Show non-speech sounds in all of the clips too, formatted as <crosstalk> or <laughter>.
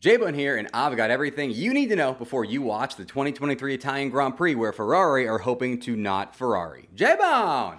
J-Bone here, and I've got everything you need to know before you watch the 2023 Italian Grand Prix where Ferrari are hoping to not Ferrari. J-Bone!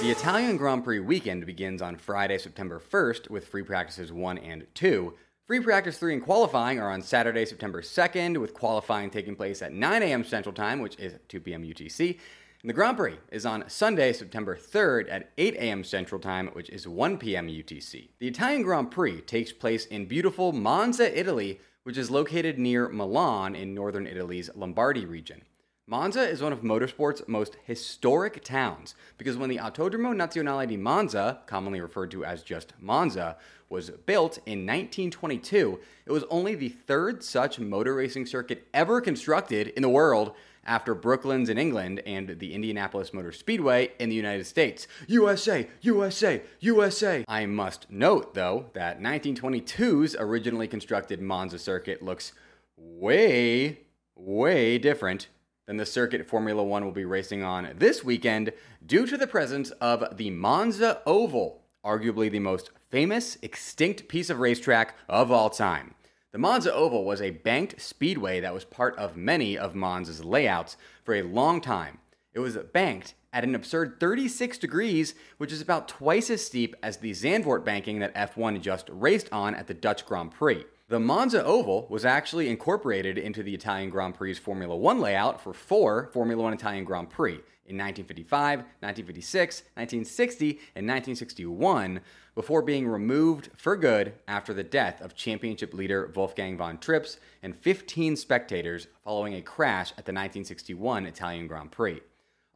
The Italian Grand Prix weekend begins on Friday, September 1st with free practices 1 and 2. Free practice 3 and qualifying are on Saturday, September 2nd, with qualifying taking place at 9 a.m. Central Time, which is 2 p.m. UTC. And the Grand Prix is on Sunday, September 3rd at 8 a.m. Central Time, which is 1 p.m. UTC. The Italian Grand Prix takes place in beautiful Monza, Italy, which is located near Milan in northern Italy's Lombardy region. Monza is one of motorsport's most historic towns because when the Autodromo Nazionale di Monza, commonly referred to as just Monza, was built in 1922, it was only the third such motor racing circuit ever constructed in the world after Brooklands in England and the Indianapolis Motor Speedway in the United States. USA, USA, USA. I must note, though, that 1922's originally constructed Monza circuit looks way, way different than the circuit Formula One will be racing on this weekend due to the presence of the Monza Oval, arguably the most famous extinct piece of racetrack of all time. The Monza Oval was a banked speedway that was part of many of Monza's layouts for a long time. It was banked at an absurd 36 degrees, which is about twice as steep as the Zandvoort banking that F1 just raced on at the Dutch Grand Prix. The Monza Oval was actually incorporated into the Italian Grand Prix's Formula One layout for four Formula One Italian Grand Prix in 1955, 1956, 1960, and 1961 before being removed for good after the death of championship leader Wolfgang von Trips and 15 spectators following a crash at the 1961 Italian Grand Prix.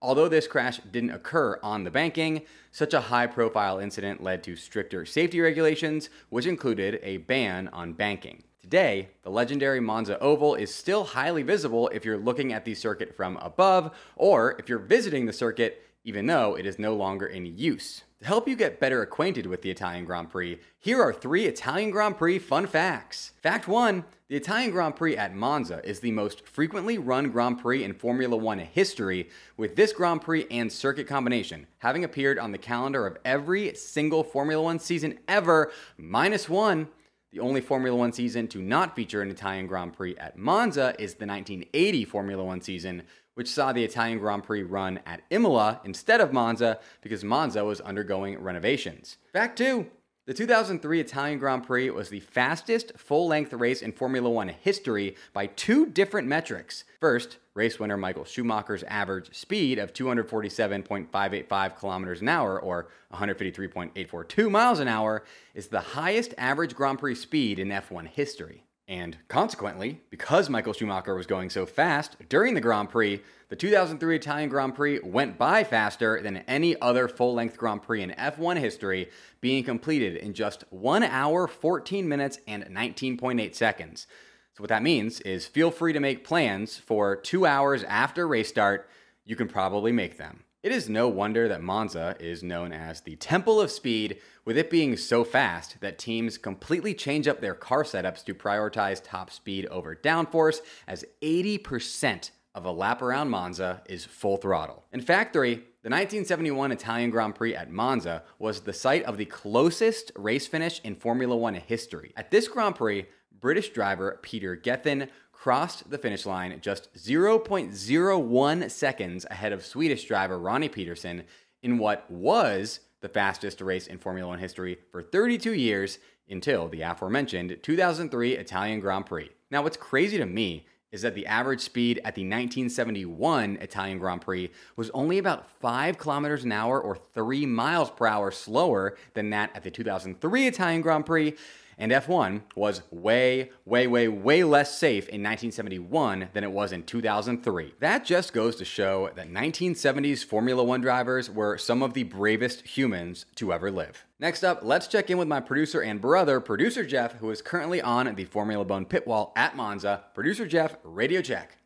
Although this crash didn't occur on the banking, such a high profile incident led to stricter safety regulations, which included a ban on banking. Today, the legendary Monza Oval is still highly visible if you're looking at the circuit from above, or if you're visiting the circuit even though it is no longer in use. To help you get better acquainted with the Italian Grand Prix, here are three Italian Grand Prix fun facts. Fact 1 The Italian Grand Prix at Monza is the most frequently run Grand Prix in Formula One history, with this Grand Prix and circuit combination having appeared on the calendar of every single Formula One season ever, minus one. The only Formula One season to not feature an Italian Grand Prix at Monza is the 1980 Formula One season, which saw the Italian Grand Prix run at Imola instead of Monza because Monza was undergoing renovations. Fact 2 the 2003 Italian Grand Prix was the fastest full length race in Formula One history by two different metrics. First, race winner Michael Schumacher's average speed of 247.585 kilometers an hour, or 153.842 miles an hour, is the highest average Grand Prix speed in F1 history. And consequently, because Michael Schumacher was going so fast during the Grand Prix, the 2003 Italian Grand Prix went by faster than any other full length Grand Prix in F1 history, being completed in just 1 hour, 14 minutes, and 19.8 seconds. So, what that means is feel free to make plans for two hours after race start. You can probably make them. It is no wonder that Monza is known as the Temple of Speed, with it being so fast that teams completely change up their car setups to prioritize top speed over downforce, as 80% of a lap around Monza is full throttle. In fact 3, the 1971 Italian Grand Prix at Monza was the site of the closest race finish in Formula One history. At this Grand Prix, British driver Peter Gethin crossed the finish line just 0.01 seconds ahead of Swedish driver Ronnie Peterson in what was the fastest race in Formula One history for 32 years until the aforementioned 2003 Italian Grand Prix. Now, what's crazy to me is that the average speed at the 1971 Italian Grand Prix was only about 5 kilometers an hour or 3 miles per hour slower than that at the 2003 Italian Grand Prix and F1 was way, way, way, way less safe in 1971 than it was in 2003. That just goes to show that 1970s Formula One drivers were some of the bravest humans to ever live. Next up, let's check in with my producer and brother, producer Jeff, who is currently on the Formula Bone pit wall at Monza. Producer Jeff, radio check.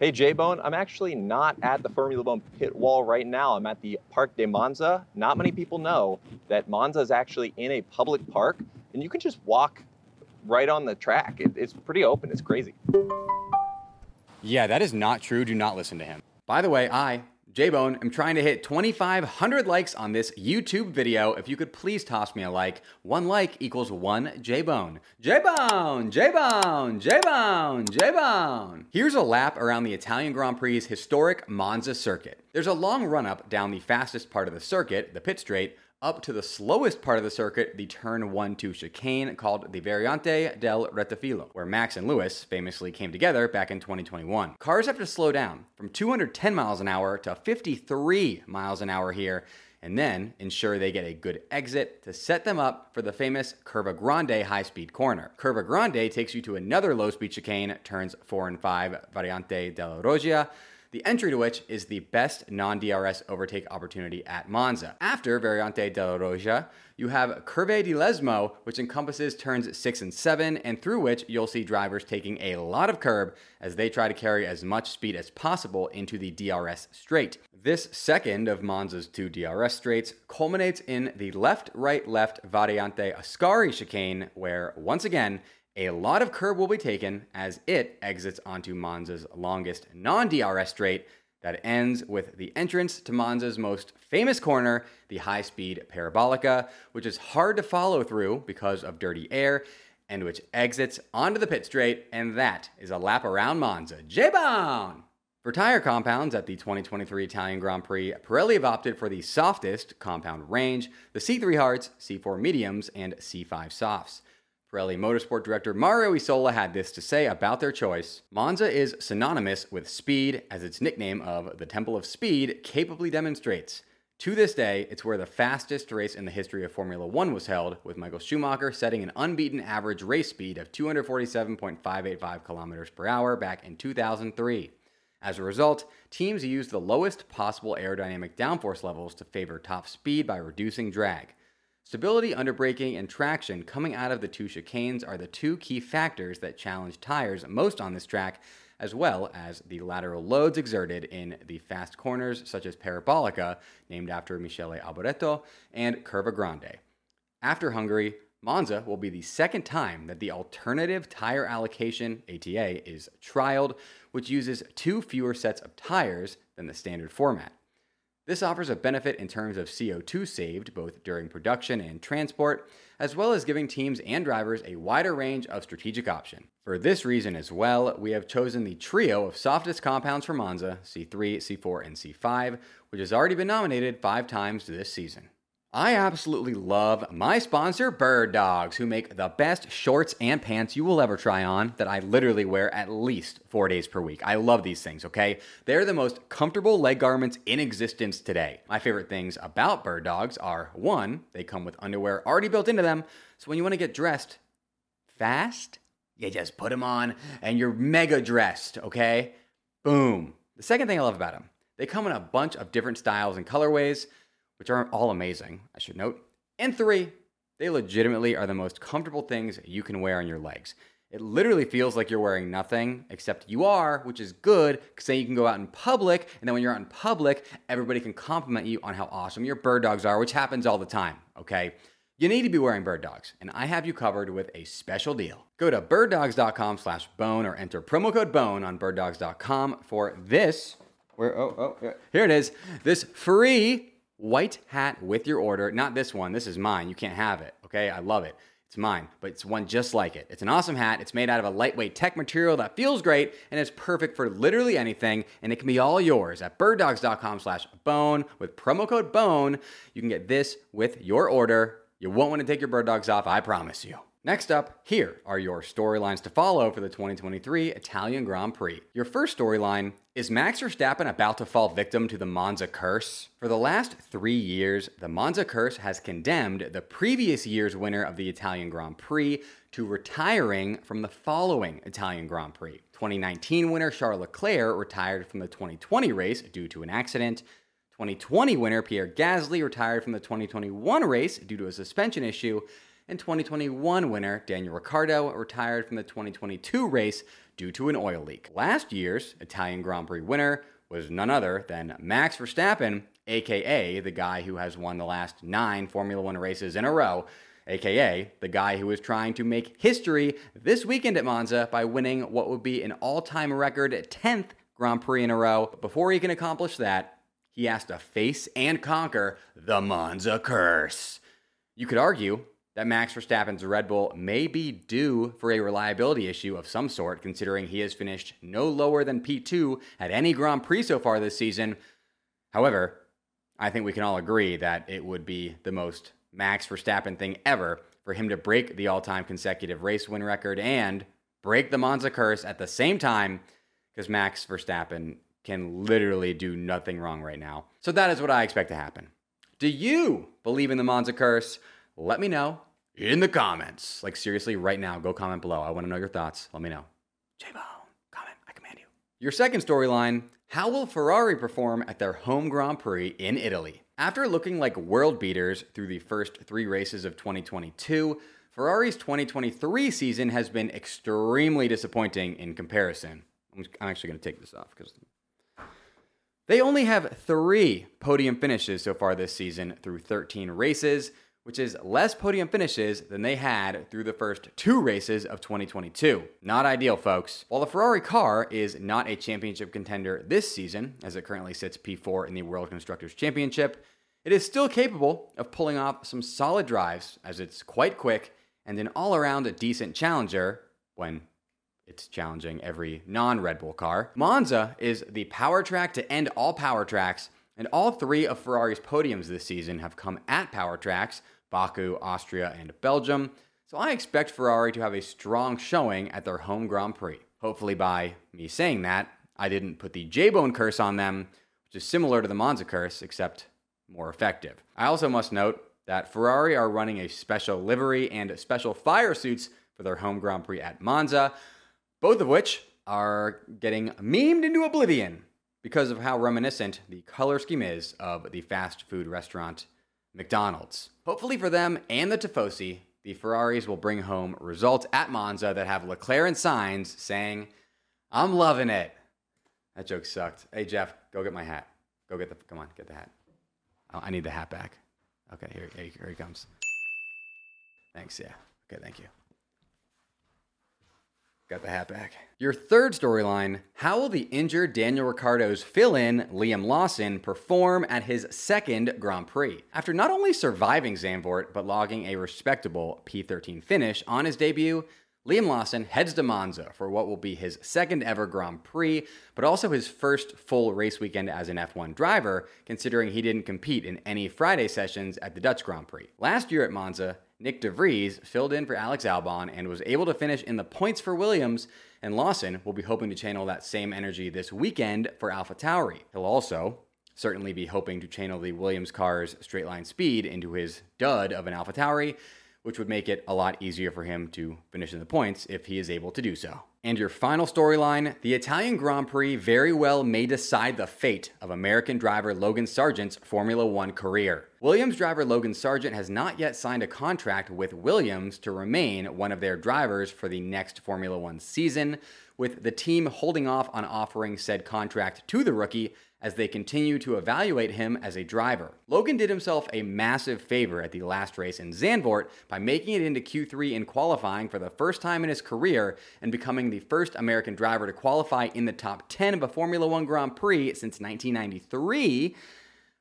Hey J Bone, I'm actually not at the Formula Bone pit wall right now. I'm at the Parc de Monza. Not many people know that Monza is actually in a public park and you can just walk right on the track. It, it's pretty open. It's crazy. Yeah, that is not true. Do not listen to him. By the way, I, J-Bone, I'm trying to hit 2,500 likes on this YouTube video. If you could please toss me a like. One like equals one J-Bone. J-Bone, J-Bone, J-Bone, J-Bone. Here's a lap around the Italian Grand Prix's historic Monza circuit. There's a long run-up down the fastest part of the circuit, the pit straight, up to the slowest part of the circuit, the turn 1 2 chicane called the Variante del Rettifilo, where Max and Lewis famously came together back in 2021. Cars have to slow down from 210 miles an hour to 53 miles an hour here, and then ensure they get a good exit to set them up for the famous Curva Grande high speed corner. Curva Grande takes you to another low speed chicane, turns 4 and 5, Variante della Roggia the entry to which is the best non DRS overtake opportunity at Monza. After Variante della Roggia, you have Curve di Lesmo, which encompasses turns 6 and 7, and through which you'll see drivers taking a lot of curb as they try to carry as much speed as possible into the DRS straight. This second of Monza's two DRS straights culminates in the left right left Variante Ascari chicane, where once again, a lot of curb will be taken as it exits onto Monza's longest non DRS straight that ends with the entrance to Monza's most famous corner, the high speed Parabolica, which is hard to follow through because of dirty air and which exits onto the pit straight, and that is a lap around Monza. J-Bone! For tire compounds at the 2023 Italian Grand Prix, Pirelli have opted for the softest compound range, the C3 Hards, C4 Mediums, and C5 Softs. Pirelli Motorsport Director Mario Isola had this to say about their choice Monza is synonymous with speed, as its nickname of the Temple of Speed capably demonstrates. To this day, it's where the fastest race in the history of Formula One was held, with Michael Schumacher setting an unbeaten average race speed of 247.585 kilometers per hour back in 2003. As a result, teams used the lowest possible aerodynamic downforce levels to favor top speed by reducing drag. Stability under braking and traction coming out of the two chicanes are the two key factors that challenge tires most on this track, as well as the lateral loads exerted in the fast corners such as Parabolica, named after Michele Alboreto, and Curva Grande. After Hungary, Monza will be the second time that the alternative tire allocation ATA is trialed, which uses two fewer sets of tires than the standard format. This offers a benefit in terms of CO2 saved both during production and transport, as well as giving teams and drivers a wider range of strategic option. For this reason as well, we have chosen the trio of softest compounds for Monza, C3, C4, and C5, which has already been nominated five times this season. I absolutely love my sponsor, Bird Dogs, who make the best shorts and pants you will ever try on that I literally wear at least four days per week. I love these things, okay? They're the most comfortable leg garments in existence today. My favorite things about Bird Dogs are one, they come with underwear already built into them, so when you want to get dressed fast, you just put them on and you're mega dressed, okay? Boom. The second thing I love about them, they come in a bunch of different styles and colorways which aren't all amazing, I should note. And three, they legitimately are the most comfortable things you can wear on your legs. It literally feels like you're wearing nothing, except you are, which is good because then you can go out in public, and then when you're out in public, everybody can compliment you on how awesome your bird dogs are, which happens all the time, okay? You need to be wearing bird dogs, and I have you covered with a special deal. Go to birddogs.com slash bone or enter promo code bone on birddogs.com for this, where, oh, oh, here it is, this free white hat with your order. Not this one. This is mine. You can't have it. Okay. I love it. It's mine, but it's one just like it. It's an awesome hat. It's made out of a lightweight tech material that feels great and is perfect for literally anything. And it can be all yours at birddogs.com slash bone with promo code bone. You can get this with your order. You won't want to take your bird dogs off. I promise you. Next up, here are your storylines to follow for the 2023 Italian Grand Prix. Your first storyline is Max Verstappen about to fall victim to the Monza curse? For the last three years, the Monza curse has condemned the previous year's winner of the Italian Grand Prix to retiring from the following Italian Grand Prix. 2019 winner Charles Leclerc retired from the 2020 race due to an accident. 2020 winner Pierre Gasly retired from the 2021 race due to a suspension issue and 2021 winner Daniel Ricciardo retired from the 2022 race due to an oil leak. Last year's Italian Grand Prix winner was none other than Max Verstappen, aka the guy who has won the last nine Formula One races in a row, aka the guy who is trying to make history this weekend at Monza by winning what would be an all time record 10th Grand Prix in a row. But before he can accomplish that, he has to face and conquer the Monza curse. You could argue that Max Verstappen's Red Bull may be due for a reliability issue of some sort, considering he has finished no lower than P2 at any Grand Prix so far this season. However, I think we can all agree that it would be the most Max Verstappen thing ever for him to break the all time consecutive race win record and break the Monza curse at the same time, because Max Verstappen can literally do nothing wrong right now. So that is what I expect to happen. Do you believe in the Monza curse? Let me know in the comments. Like, seriously, right now, go comment below. I want to know your thoughts. Let me know. J-Bone, comment. I command you. Your second storyline How will Ferrari perform at their home Grand Prix in Italy? After looking like world beaters through the first three races of 2022, Ferrari's 2023 season has been extremely disappointing in comparison. I'm actually going to take this off because they only have three podium finishes so far this season through 13 races, which is less podium finishes than they had through the first two races of 2022. Not ideal, folks. While the Ferrari car is not a championship contender this season, as it currently sits P4 in the World Constructors' Championship, it is still capable of pulling off some solid drives as it's quite quick and an all around decent challenger when it's challenging every non Red Bull car. Monza is the power track to end all power tracks, and all three of Ferrari's podiums this season have come at power tracks Baku, Austria, and Belgium. So I expect Ferrari to have a strong showing at their home Grand Prix. Hopefully, by me saying that, I didn't put the J Bone curse on them, which is similar to the Monza curse, except more effective. I also must note that Ferrari are running a special livery and special fire suits for their home Grand Prix at Monza both of which are getting memed into oblivion because of how reminiscent the color scheme is of the fast food restaurant McDonald's. Hopefully for them and the Tifosi, the Ferraris will bring home results at Monza that have Leclerc and signs saying, I'm loving it. That joke sucked. Hey, Jeff, go get my hat. Go get the, come on, get the hat. Oh, I need the hat back. Okay, here, here he comes. Thanks, yeah. Okay, thank you. Got the hat back. Your third storyline How will the injured Daniel Ricciardo's fill in, Liam Lawson, perform at his second Grand Prix? After not only surviving Zandvoort, but logging a respectable P13 finish on his debut, Liam Lawson heads to Monza for what will be his second ever Grand Prix, but also his first full race weekend as an F1 driver, considering he didn't compete in any Friday sessions at the Dutch Grand Prix. Last year at Monza, Nyck de Vries filled in for Alex Albon and was able to finish in the points for Williams, and Lawson will be hoping to channel that same energy this weekend for AlphaTauri. He'll also certainly be hoping to channel the Williams car's straight line speed into his dud of an AlphaTauri, which would make it a lot easier for him to finish in the points if he is able to do so. And your final storyline the Italian Grand Prix very well may decide the fate of American driver Logan Sargeant's Formula One career. Williams driver Logan Sargeant has not yet signed a contract with Williams to remain one of their drivers for the next Formula One season, with the team holding off on offering said contract to the rookie as they continue to evaluate him as a driver. Logan did himself a massive favor at the last race in Zandvoort by making it into Q3 in qualifying for the first time in his career and becoming the first American driver to qualify in the top 10 of a Formula One Grand Prix since 1993.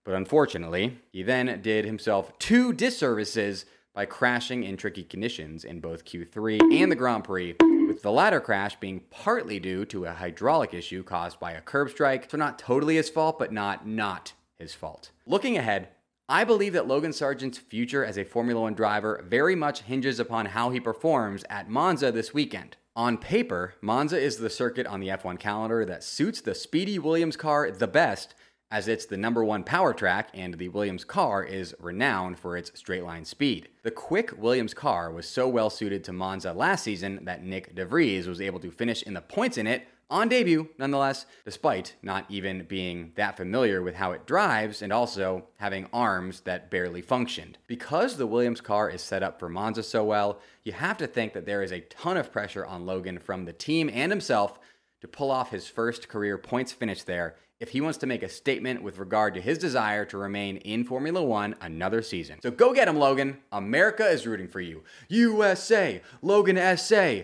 But unfortunately, he then did himself two disservices by crashing in tricky conditions in both Q3 and the Grand Prix, with the latter crash being partly due to a hydraulic issue caused by a curb strike. So, not totally his fault, but not not his fault. Looking ahead, I believe that Logan Sargeant's future as a Formula One driver very much hinges upon how he performs at Monza this weekend. On paper, Monza is the circuit on the F1 calendar that suits the speedy Williams car the best as it's the number one power track and the Williams car is renowned for its straight line speed. The quick Williams car was so well suited to Monza last season that Nyck de Vries was able to finish in the points in it on debut, nonetheless, despite not even being that familiar with how it drives and also having arms that barely functioned. Because the Williams car is set up for Monza so well, you have to think that there is a ton of pressure on Logan from the team and himself to pull off his first career points finish there if he wants to make a statement with regard to his desire to remain in Formula One another season. So go get him, Logan. America is rooting for you. USA, Logan SA,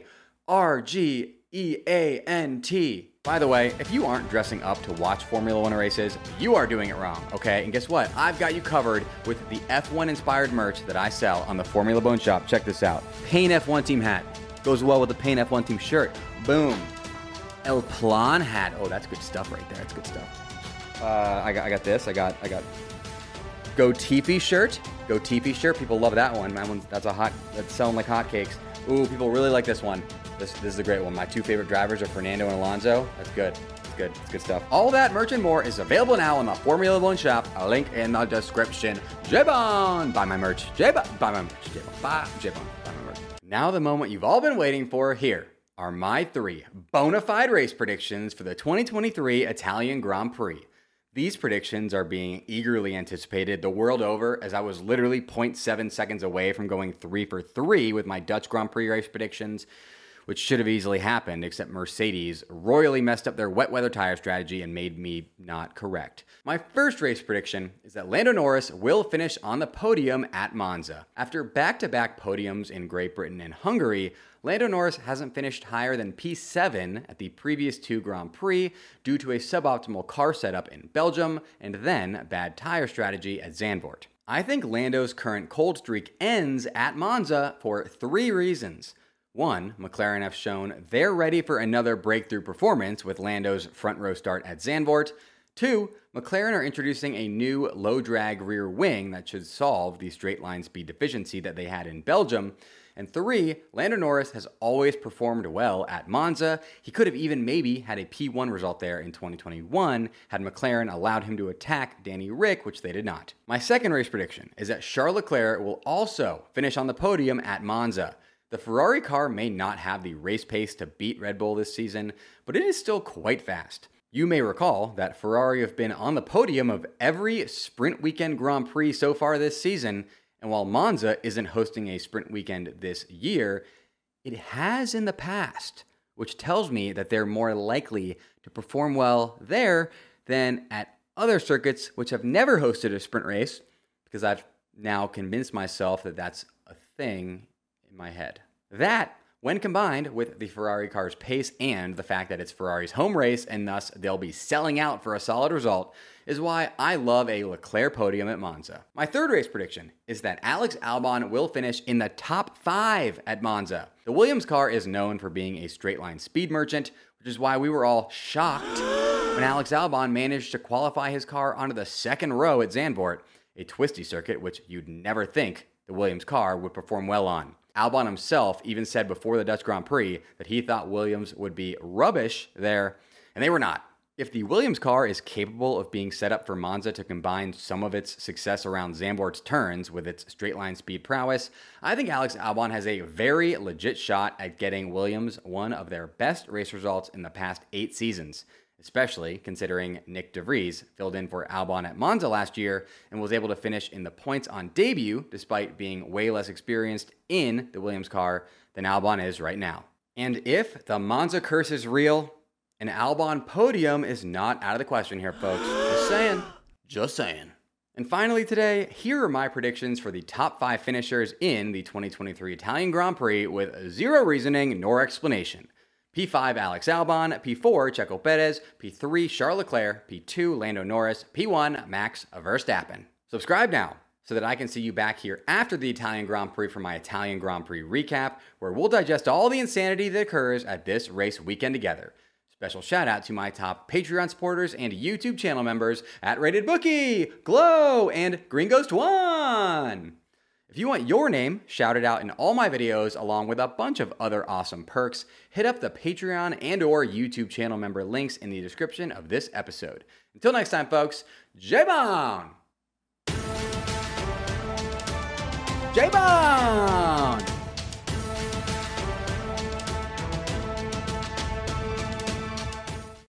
RG E A N T. By the way, if you aren't dressing up to watch Formula One races, you are doing it wrong, okay? And guess what? I've got you covered with the F1 inspired merch that I sell on the Formula Bone shop. Check this out Pain F1 team hat. Goes well with the Pain F1 team shirt. Boom. El Plan hat. Oh, that's good stuff right there. That's good stuff. Uh, I got, I got this. I got, I got Go Teepee shirt. Go Teepee shirt. People love that one. That one, that's a hot. That's selling like hotcakes. Ooh, people really like this one. This, this is a great one. My two favorite drivers are Fernando and Alonso. That's good. It's good. It's good stuff. All that merch and more is available now on the Formula Bone shop. A link in the description. J-Bone! Buy my merch. J-Bone! Buy my merch. J-Bone. Buy J-Bone. Buy my merch. Now the moment you've all been waiting for. Here are my three bona fide race predictions for the 2023 Italian Grand Prix. These predictions are being eagerly anticipated the world over, as I was literally 0.7 seconds away from going three for three with my Dutch Grand Prix race predictions which should have easily happened, except Mercedes royally messed up their wet weather tire strategy and made me not correct. My first race prediction is that Lando Norris will finish on the podium at Monza. After back to back podiums in Great Britain and Hungary, Lando Norris hasn't finished higher than P7 at the previous two Grand Prix due to a suboptimal car setup in Belgium and then bad tire strategy at Zandvoort. I think Lando's current cold streak ends at Monza for three reasons. One, McLaren have shown they're ready for another breakthrough performance with Lando's front row start at Zandvoort. Two, McLaren are introducing a new low drag rear wing that should solve the straight line speed deficiency that they had in Belgium. And three, Lando Norris has always performed well at Monza. He could have even maybe had a P1 result there in 2021 had McLaren allowed him to attack Danny Ric, which they did not. My second race prediction is that Charles Leclerc will also finish on the podium at Monza. The Ferrari car may not have the race pace to beat Red Bull this season, but it is still quite fast. You may recall that Ferrari have been on the podium of every sprint weekend Grand Prix so far this season, and while Monza isn't hosting a sprint weekend this year, it has in the past, which tells me that they're more likely to perform well there than at other circuits which have never hosted a sprint race, because I've now convinced myself that that's a thing in my head. That, when combined with the Ferrari car's pace and the fact that it's Ferrari's home race and thus they'll be selling out for a solid result, is why I love a Leclerc podium at Monza. My third race prediction is that Alex Albon will finish in the top five at Monza. The Williams car is known for being a straight line speed merchant, which is why we were all shocked when Alex Albon managed to qualify his car onto the second row at Zandvoort, a twisty circuit which you'd never think the Williams car would perform well on. Albon himself even said before the Dutch Grand Prix that he thought Williams would be rubbish there, and they were not. If the Williams car is capable of being set up for Monza to combine some of its success around Zandvoort's turns with its straight line speed prowess, I think Alex Albon has a very legit shot at getting Williams one of their best race results in the past eight seasons especially considering Nyck de Vries filled in for Albon at Monza last year and was able to finish in the points on debut despite being way less experienced in the Williams car than Albon is right now. And if the Monza curse is real, an Albon podium is not out of the question here, folks. Just saying. <gasps> Just saying. And finally, today, here are my predictions for the top five finishers in the 2023 Italian Grand Prix with zero reasoning nor explanation. P5 Alex Albon, P4 Checo Perez, P3 Charles Leclerc, P2 Lando Norris, P1 Max Verstappen. Subscribe now so that I can see you back here after the Italian Grand Prix for my Italian Grand Prix recap, where we'll digest all the insanity that occurs at this race weekend together. Special shout out to my top Patreon supporters and YouTube channel members at Rated Bookie, Glow, and Green Ghost One. If you want your name shouted out in all my videos along with a bunch of other awesome perks, hit up the Patreon and or YouTube channel member links in the description of this episode. Until next time folks, J-Bone! J-Bone!